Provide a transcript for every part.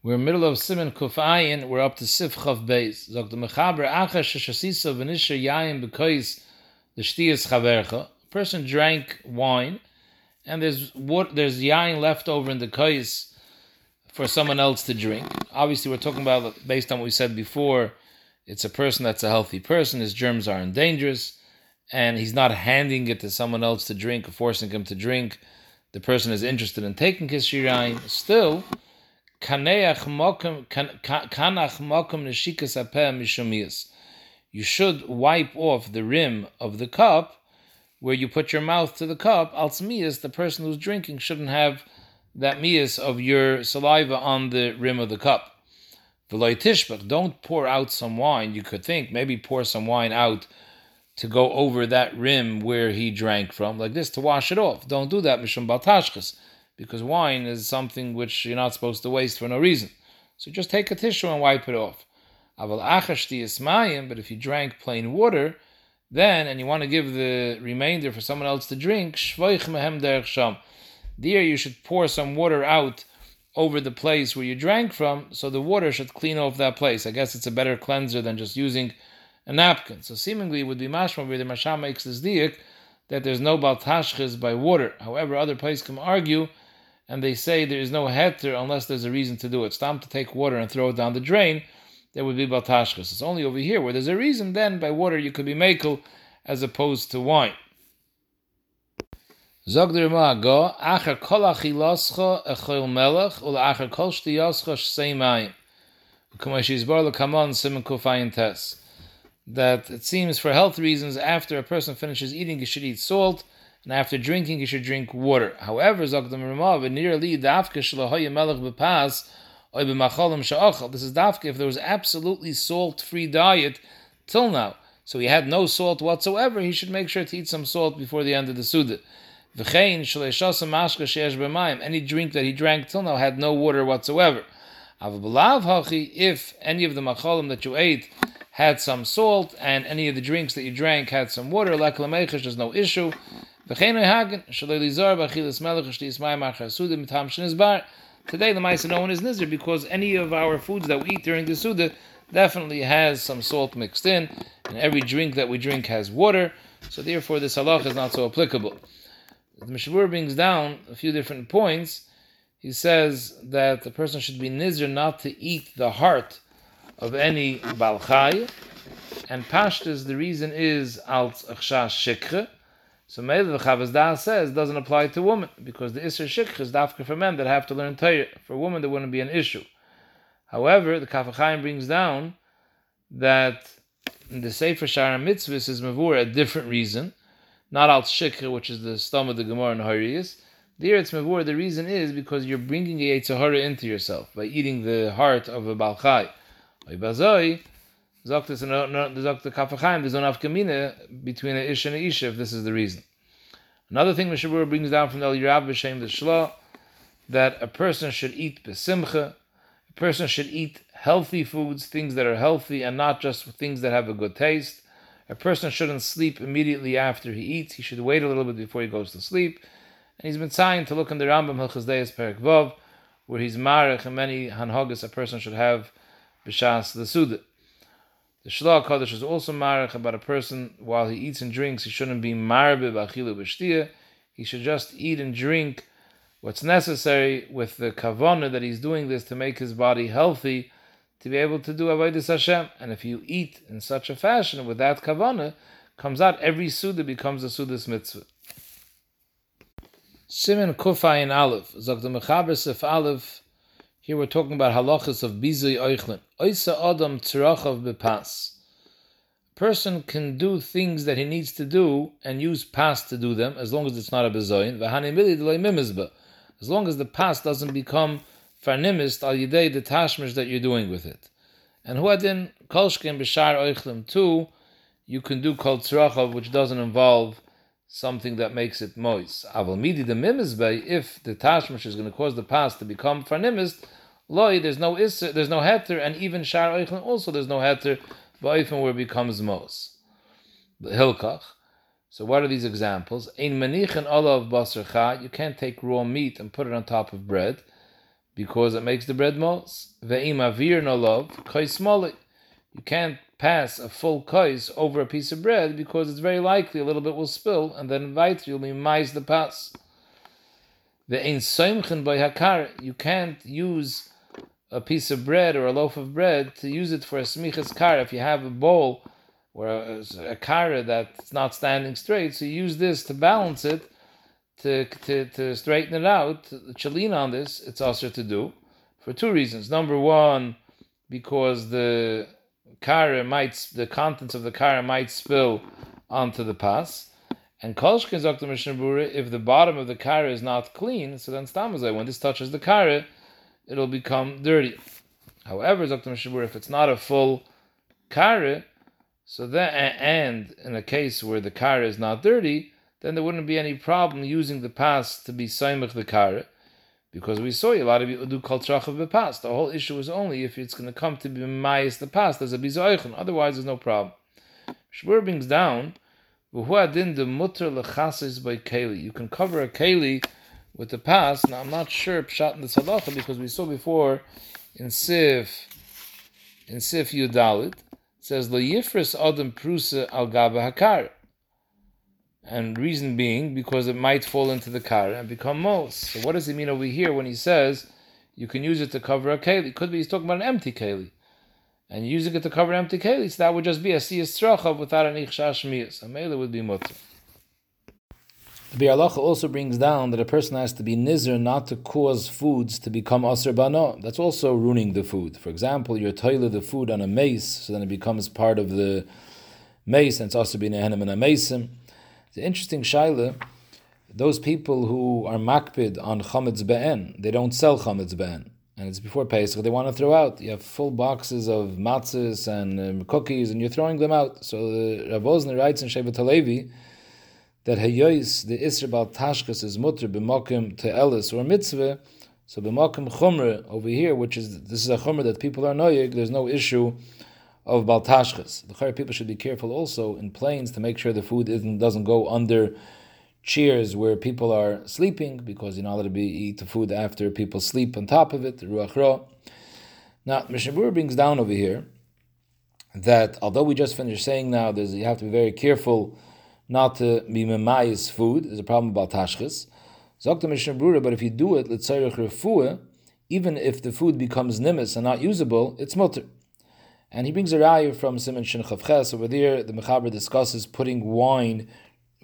We're in the middle of Simon Kufayin, we're up to Sif Chav Beis. Zog the Mechaber Acha Sheshasisa V'nisha Yayin B'kois the Shtiyas Chavercha. A person drank wine, and there's what there's yayin left over in the kois for someone else to drink. Obviously, we're talking about based on what we said before. It's a person that's a healthy person. His germs aren't dangerous, and he's not handing it to someone else to drink or forcing him to drink. The person is interested in taking his shirayin. Still, kaneach mokum kanach mokum neshikas apeh mishumiyas. You should wipe off the rim of the cup where you put your mouth to the cup, alzmiyas, the person who's drinking shouldn't have that mias of your saliva on the rim of the cup. V'loy tishbach, don't pour out some wine. You could think maybe pour some wine out to go over that rim where he drank from, like this, to wash it off. Don't do that, mishum baltashchas, because wine is something which you're not supposed to waste for no reason. So just take a tissue and wipe it off. But if you drank plain water, then, and you want to give the remainder for someone else to drink, sham. There you should pour some water out over the place where you drank from, so the water should clean off that place. I guess it's a better cleanser than just using a napkin. So seemingly it would be mashma where the masham makes this diak that there's no baltashchiz by water. However, other places can argue, and they say there is no heter unless there's a reason to do it. Stop to take water and throw it down the drain there would be baltashkas. It's only over here where there's a reason. Then by water you could be makel as opposed to wine. Zog der go acher kol echol melech kol shtiyoscha shtei mayim. Kumash yizbar lekamon simen kufayin tes. That it seems for health reasons, after a person finishes eating, he should eat salt, and after drinking, he should drink water. However, Ramah, v'nir li dafke shalahoye melech bepas, this is dafka if there was absolutely salt-free diet till now. So he had no salt whatsoever, he should make sure to eat some salt before the end of the Suda. Any drink that he drank till now had no water whatsoever. If any of the machalim that you ate had some salt, and any of the drinks that you drank had some water, there's no issue. Today the Maisa no one is Nizr because any of our foods that we eat during the Suda definitely has some salt mixed in, and every drink that we drink has water, so therefore this halach is not so applicable. The Mishavur brings down a few different points. He says that the person should be Nizr not to eat the heart of any Balchai, and Pashtas, the reason is Alt Achshash Shikre, so the Chavaz Da says doesn't apply to women because the Isser Shikh is dafka for men that have to learn Torah. For women, there wouldn't be an issue. However, the Kaf brings down that the Sefer Shara Mitzvahs is Mavur a different reason, not Al Shikh, which is the stom of the Gemara and Hariyas. There it's Mavur, the reason is because you're bringing a Yitzhahara into yourself by eating the heart of a Balchai. Sagt es, sagt the Kaf HaChaim, there's no nafkamina between a ish and a isha if this is the reason. Another thing Mishabur brings down from the Yirab B'Shem the Shla, that a person should eat besimcha, a person should eat healthy foods, things that are healthy and not just things that have a good taste. A person shouldn't sleep immediately after he eats. He should wait a little bit before he goes to sleep. And he's been trying to look in the Rambam Hilchas Deis Perik Vav, where he's marich and many hanhogas a person should have b'shas the suda. The Shlah HaKadosh is also marich about a person while he eats and drinks, he shouldn't be marbe b'achilu b'shtia. He should just eat and drink what's necessary with the kavana that he's doing this to make his body healthy, to be able to do avodas Hashem. And if you eat in such a fashion with that kavana, comes out every suda becomes a sudas mitzvah. Simon Kufayin Aleph, Zog the Mechaber Sif Aleph, here we're talking about halachas of bizui oichlin. Oisa adam tzirachav bepas. Person can do things that he needs to do and use pas to do them, as long as it's not a bezoin. As long as the pas doesn't become farnimist al yidei the tashmish that you're doing with it. And huadin kolshkin b'shar oichlim too, you can do kol tzirachav, which doesn't involve something that makes it moist. Aval midi the mimizbei, if the tashmish is going to cause the pas to become farnimist, loy, there's no isser, there's no heter, and even shar oichlin also there's no heter, ba'ifin where it becomes mos. The hilkach. So what are these examples? Ein manich and olav basarcha, you can't take raw meat and put it on top of bread. because it makes the bread mos. Ve'im avir no love kais You can't pass a full kais over a piece of bread because it's very likely a little bit will spill, and then weiter you'll be mais the pass. Ve'in soimchen by hakar. You can't use a piece of bread or a loaf of bread to use it for a smichas kar. If you have a bowl or a, a kara that's not standing straight, so use this to balance it to, to, to straighten it out, to lean on this, it's also to do for two reasons. Number one, because the kara might, the contents of the kara might spill onto the pass. And kolshkin Dr. Mishnah if the bottom of the kara is not clean, so then stamazai, when this touches the kara, it'll become dirty. However, Dr. Mishnah if it's not a full kara, so then, and in a case where the kara is not dirty, then there wouldn't be any problem using the past to be Saimach the Kara, because we saw a lot of people do Kal Trach of the past. The whole issue is only if it's going to come to be Mayas the past, there's a Bizoichen. Otherwise, there's no problem. Shmur brings down. You can cover a Keli with the past. Now, I'm not sure Pshat in the Salacha because we saw before in Sif, in Sif Yudalit, says, Lo Yifris Adam Prusa al Gaba Hakar and reason being because it might fall into the car and become mos. So what does he mean over here when he says you can use it to cover a keli? Could be he's talking about an empty keli, and using it to cover an empty keli, so that would just be a siyas without an ichshash miyas. A mele would be mutter. The Biur Halacha also brings down that a person has to be nizer not to cause foods to become aser bano. That's also ruining the food. For example, you're toilet the food on a mace, so then it becomes part of the mace, and it's also being a henem and a mason. The interesting shaila, those people who are makpid on chametz be'en, they don't sell chametz be'en. And it's before Pesach, they want to throw out. You have full boxes of matzahs and um, cookies, and you're throwing them out. So the Rav Wosner writes in Shevet Halevi that Hayois, the Isra Bal Tashkas, is mutter b'mokim to Elis or mitzvah. So b'mokim chumra over here, which is this is a chumra that people are noyig, there's no issue of baltashkas. The people should be careful also in planes to make sure the food doesn't go under chairs where people are sleeping because you're not allowed to be, eat the food after people sleep on top of it, ruach ra. Now, Mishnah brings down over here that although we just finished saying now, there's you have to be very careful not to be memayis food. There's a problem about tashchis. Zokta Mishnah but if you do it, let's say even if the food becomes nimis and not usable, it's mutter. And he brings a raya from Simon Shin Chavches. Over there, the Mechaber discusses putting wine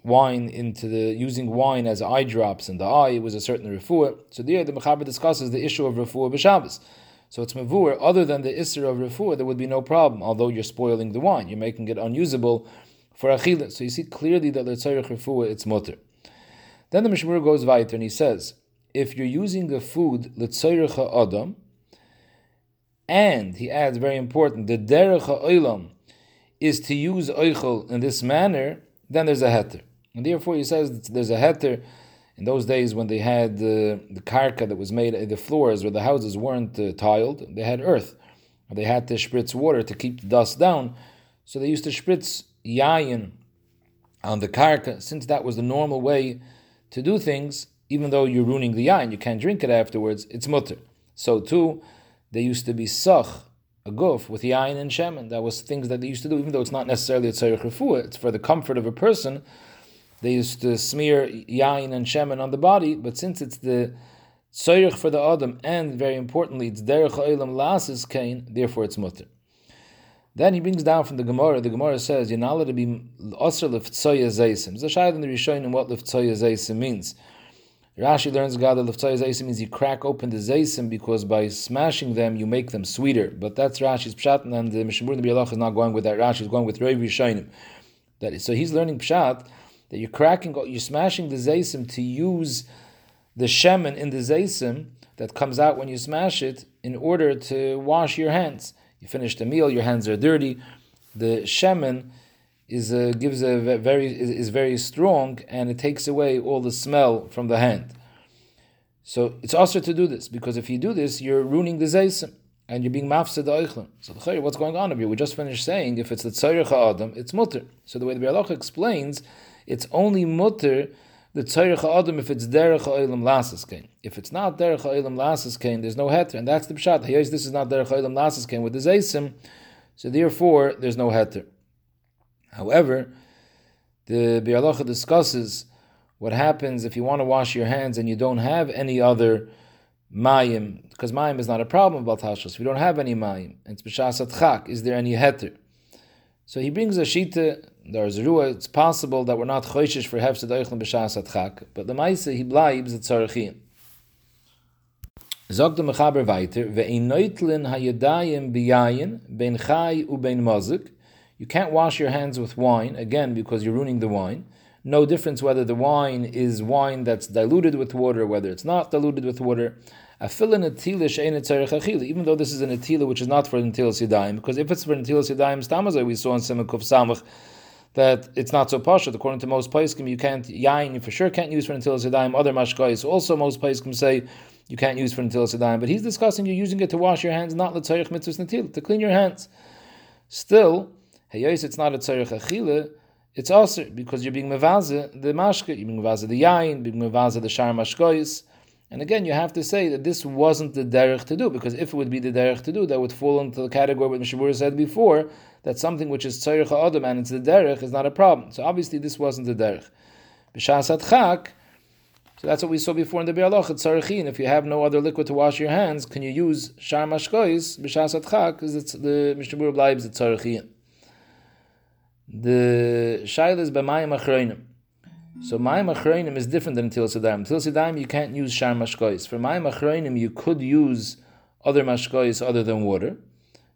wine into the using wine as eye drops in the eye. It was a certain refuah. So there, the Mechaber discusses the issue of refuah b'Shabbos. So it's mavur. Other than the isser of refuah, there would be no problem. Although you're spoiling the wine, you're making it unusable for achila. So you see clearly that the tzarich refuah it's mutter. Then the Mishmur goes weiter and he says, if you're using the food l'tzarich adam and he adds, very important, the derech ha'olam is to use oichel in this manner, then there's a heter. And therefore he says there's a heter in those days when they had the the karka that was made, the floors where the houses weren't uh, tiled, they had earth. They had to spritz water to keep the dust down. So they used to spritz yayin on the karka, since that was the normal way to do things, even though you're ruining the yayin, you can't drink it afterwards, it's mutter. So too, they used to be sach, a guf, with yain and shemen. That was things that they used to do, even though it's not necessarily a tzarech refuah, it's for the comfort of a person. They used to smear yain and shemen on the body, but since it's the tzarech for the adam, and very importantly, it's derech ha'olam lasis kain, therefore it's mutter. Then he brings down from the Gemara. The Gemara says you're not allowed to be osir leftzoya zeisim. There's a shayad in the Rishonim what leftzoya zeisim means. Rashi learns God that Leftzai Zaysim means you crack open the Zaysim because by smashing them you make them sweeter. But that's Rashi's Pshat, and the Mishnah Biur is not going with that. Rashi is going with Rav Yishainim. That is, so he's learning Pshat that you're cracking, you're smashing the Zaysim to use the Shemen in the Zaysim that comes out when you smash it in order to wash your hands. You finish the meal, your hands are dirty. The Shemen is a, gives a very is, is very strong and it takes away all the smell from the hand. So it's also to do this because if you do this, you're ruining the zaysim and you're being mafsed the So the what's going on here? We just finished saying if it's the tzarich adam, it's mutter. So the way the Biur Halacha explains, it's only mutter the tzarech adam if it's derech oilam lasas kain. If it's not derech oilam lasas kain, there's no heter, and that's the pshat. This is not derech oilam lasas kain with the zaysim, so therefore there's no heter. However, the Bialacha discusses what happens if you want to wash your hands and you don't have any other mayim, because mayim is not a problem about If We don't have any mayim, it's b'shas chak. Is there any heter? So he brings a shita. There's a ruah. It's possible that we're not choishish for hefsed oichlin b'shas chak, but the ma'isa he blibes at tzarachin. Zog the mechaber weiter, ve'inoitlin hayadayim biyayin ben chai u ben mazik. You can't wash your hands with wine, again, because you're ruining the wine. No difference whether the wine is wine that's diluted with water, whether it's not diluted with water. Even though this is an atila which is not for netilas yadayim, because if it's for netilas yadayim, stamazai we saw in Simakuf Samach that it's not so posh. According to most paiskim, you can't yain. You for sure can't use for netilas yadayim. Other mashkais also most paiskim say you can't use for netilas yadayim. But he's discussing you're using it to wash your hands, not letzayich mitzvahs netil to clean your hands. Still, heyos it's not a tzayich achila. It's also because you're being mevaze the mashka, you're being mevaze the yain, being mevaze the shar mashkois. And again, you have to say that this wasn't the derech to do, because if it would be the derech to do, that would fall into the category what Mishabura said before, that something which is tzarech adam and it's the derech is not a problem. So obviously this wasn't the derech. B'shas chak, so that's what we saw before in the Bialach, tzarechin. If you have no other liquid to wash your hands, can you use shar mashkois b'shas chak? Because it's the Mishabura blibes the tzarechin. The shail is b'mayim achreinim. So Mayim Achroinim is different than Til Sidaim. Til Sidaim you can't use Shar Mashkois. For Mayim Achroinim you could use other Mashkois other than water,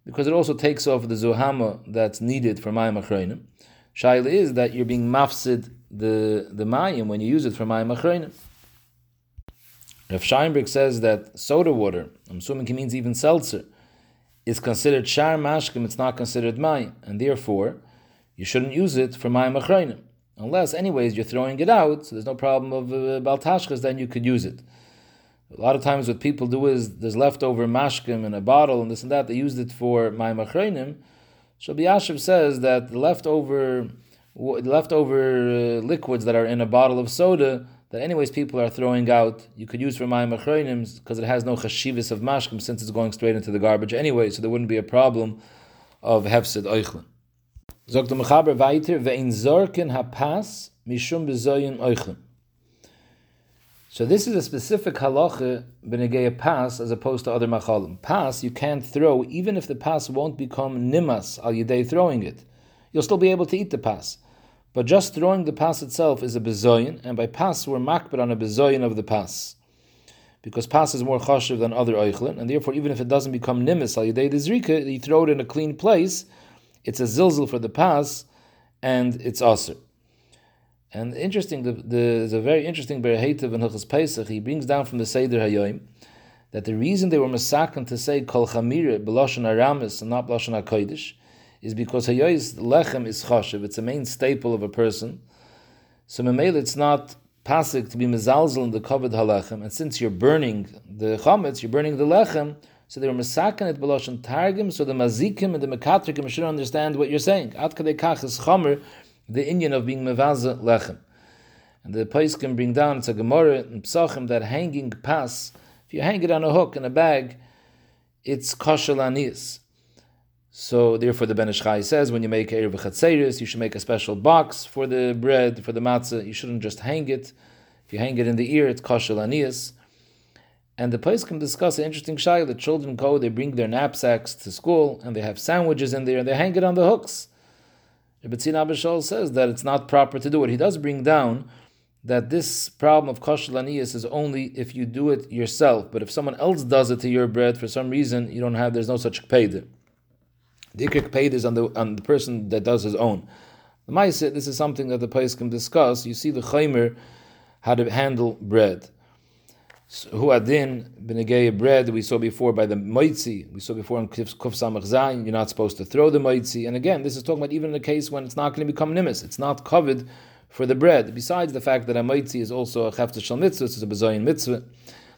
because it also takes off the Zohama that's needed for Mayim Achroinim. Shaila is that you're being mafsid the, the Mayim when you use it for Mayim Achroinim. Rav Scheinberg says that soda water, I'm assuming he means even seltzer, is considered Shar Mashkim, it's not considered Mayim, and therefore you shouldn't use it for Mayim Achroinim. Unless, anyways, you're throwing it out, so there's no problem of uh, baltashkas, then you could use it. A lot of times, what people do is there's leftover mashkim in a bottle and this and that. They used it for my machreinim. Shabbi Yashiv says that the leftover leftover uh, liquids that are in a bottle of soda that anyways people are throwing out, you could use for my machreinim because it has no chashivas of mashkim since it's going straight into the garbage anyway, so there wouldn't be a problem of hefsid oichlin. Sagt der Mechaber weiter, zorken mishum bezoyin oichem. So this is a specific halacha b'negei pas as opposed to other machalim. Pas you can't throw even if the pas won't become nimas al yidei throwing it. You'll still be able to eat the pas. But just throwing the pas itself is a bezoyin, and by pas we're makbid on a bezoyin of the pas. Because pas is more chashiv than other oichlin, and therefore even if it doesn't become nimas al yidei dezrika, you throw it in a clean place, it's a zilzil for the pas, and it's aser. And interesting, the, the, there's a very interesting Be'er Heitev in Hilchas Pesach. He brings down from the Seder Hayoim that the reason they were masakan to say Kol Chamire b'lashon Aramis and not b'lashon Hakodesh is because Hayois lechem is chashiv. It's a main staple of a person. So Memel, it's not pasik to be mezalzel in the covered halechem. And since you're burning the chametz, you're burning the lechem, so they were mesaken et beloshen targum, so the mazikim and the mekatrikim should understand what you're saying. At kadei kach is chomer, the Indian of being mevaza lechem. And the place can bring down, it's a gemara in psachim, that hanging pass, if you hang it on a hook in a bag, it's kosher. So therefore the Ben Ish Chai says, when you make Eruv Chatzeiros, you should make a special box for the bread, for the matzah. You shouldn't just hang it. If you hang it in the ear, it's kosher anis. And the place can discuss an interesting shy. The children go, they bring their knapsacks to school, and they have sandwiches in there, and they hang it on the hooks. Rebbetzin Abishol says that it's not proper to do it. He does bring down that this problem of kosher is only if you do it yourself. But if someone else does it to your bread, for some reason, you don't have, there's no such kpeder. The ikr is on the, on the person that does his own. The Maisit, this is something that the place can discuss. You see the chaymer how to handle bread who adin b'negei bread we saw before by the moitzi we saw before in kuf samach zayin you're not supposed to throw the moitzi and again this is talking about even in the case when it's not going to become nimis it's not covered for the bread besides the fact that a moitzi is also a chafta shal mitzvah it's a bezoyin mitzvah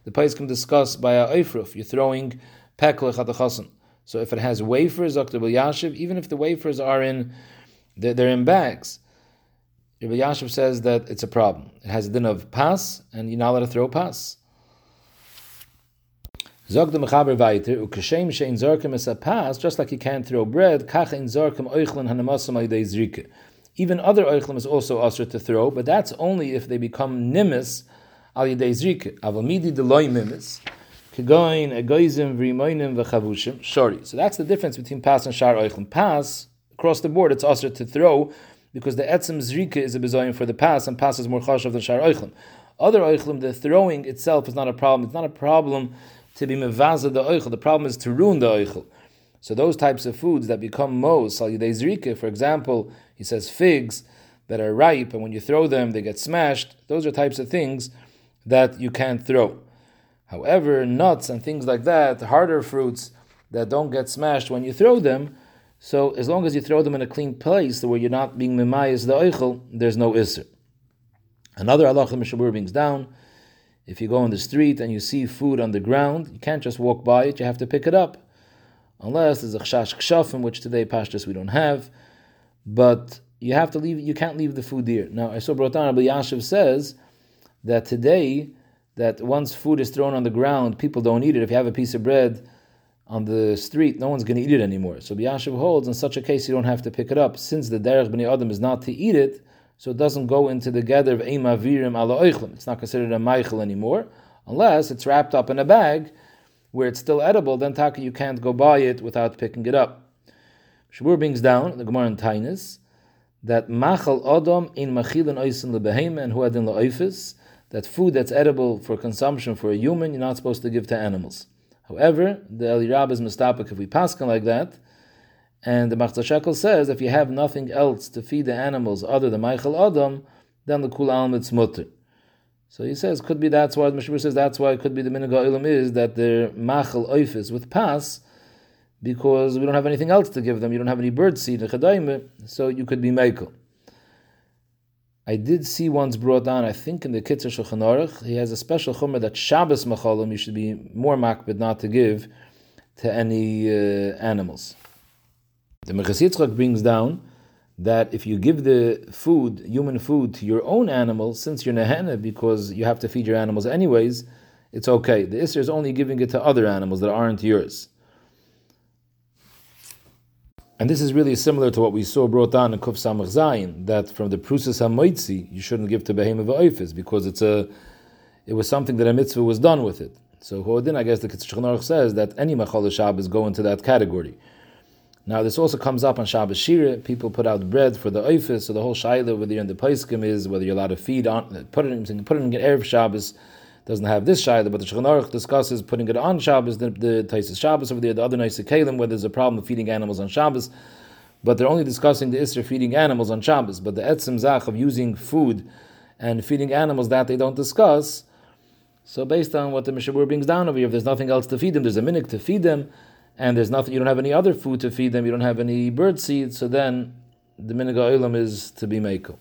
the place can discuss by a eifruf you're throwing peklech at the so if it has wafers Dr. yashiv even if the wafers are in they're in bags Rabbi Yashiv says that it's a problem. It has a din of pas, and you're not allowed to throw pas. Zog the mechaber weiter, ukashem shein zorkim es a pas, just like you can't throw bread, kach in zorkim oichlin hanamasam aydei zrike. Even other oichlim is also usher to throw, but that's only if they become nimis al yedei zrike. Aval midi deloy mimis, kegoin, egoizim, vrimoinim, v'chavushim, shori. So that's the difference between pas and shar oichlim. Pas, across the board, it's usher to throw, because the etzem zrika is a bezoyim for the pas, and pas is more chashav than shar oichlim. Other oichlim, the throwing itself is not a problem. It's not a problem to be mevaza the oichel. The problem is to ruin the oichel. So those types of foods that become mos zrika, for example, he says figs that are ripe, and when you throw them, they get smashed. Those are types of things that you can't throw. However, nuts and things like that, harder fruits that don't get smashed when you throw them, so as long as you throw them in a clean place where you're not being memayas the oichel, there's no isser. Another Allah Mishabur brings down, if you go in the street and you see food on the ground, you can't just walk by it, you have to pick it up. Unless there's a chshash kshafim, which today pashtas we don't have, but you have to leave, you can't leave the food there. Now, I saw Brotan Rabbi Yashiv says that today, that once food is thrown on the ground, people don't eat it. If you have a piece of bread, on the street, no one's going to eat it anymore. So Biyashiv holds, in such a case, you don't have to pick it up. Since the derech b'nei adam is not to eat it, so it doesn't go into the gather of ema virim ala oichlim. It's not considered a meichel anymore, unless it's wrapped up in a bag where it's still edible. Then taka you can't go buy it without picking it up. Shabur brings down the Gemara in Tainis that machal odom in machilin oisin lebehema and huadin laoifis that food that's edible for consumption for a human you're not supposed to give to animals. However, the Eliyahu Rabbah is mistapik if we paskin like that, and the Machatzis HaShekel says if you have nothing else to feed the animals other than Michael Adam, then the Kul Alm it's mutter. So he says could be that's why the Mishmur says that's why it could be the Minhag Ilam is that they're Machal Oifis with pas because we don't have anything else to give them. You don't have any bird seed, so you could be Michael. I did see once brought down, I think in the Kitzur Shulchan Aruch, he has a special chumrah that Shabbos machalim you should be more makbid not to give to any uh, animals. The Mechash brings down that if you give the food, human food, to your own animal, since you're nehena, because you have to feed your animals anyways, it's okay. The Isra is only giving it to other animals that aren't yours. And this is really similar to what we saw brought down in Kuf Samach Zayin, that from the Prusas HaMoitzi, you shouldn't give to Behemoth Oifis, because it's a, it was something that a mitzvah was done with it. So Hoadin, I guess the Kitzur says that any Machal Shabbos go into that category. Now this also comes up on Shabbos Shira. People put out bread for the oifis, so the whole shaila whether you're in the paiskim is whether you're allowed to feed on put it in put it in erev Shabbos doesn't have this shaila, but the Shulchan Aruch discusses putting it on Shabbos, the, the Taisis Shabbos over there, the other nice Kalim, where there's a problem of feeding animals on Shabbos. But they're only discussing the Isra feeding animals on Shabbos. But the Etzim Zach of using food and feeding animals, that they don't discuss. So based on what the Mishabur brings down over here, if there's nothing else to feed them, there's a minute to feed them, and there's nothing, you don't have any other food to feed them, you don't have any bird seed, so then the minhag is to be mekel.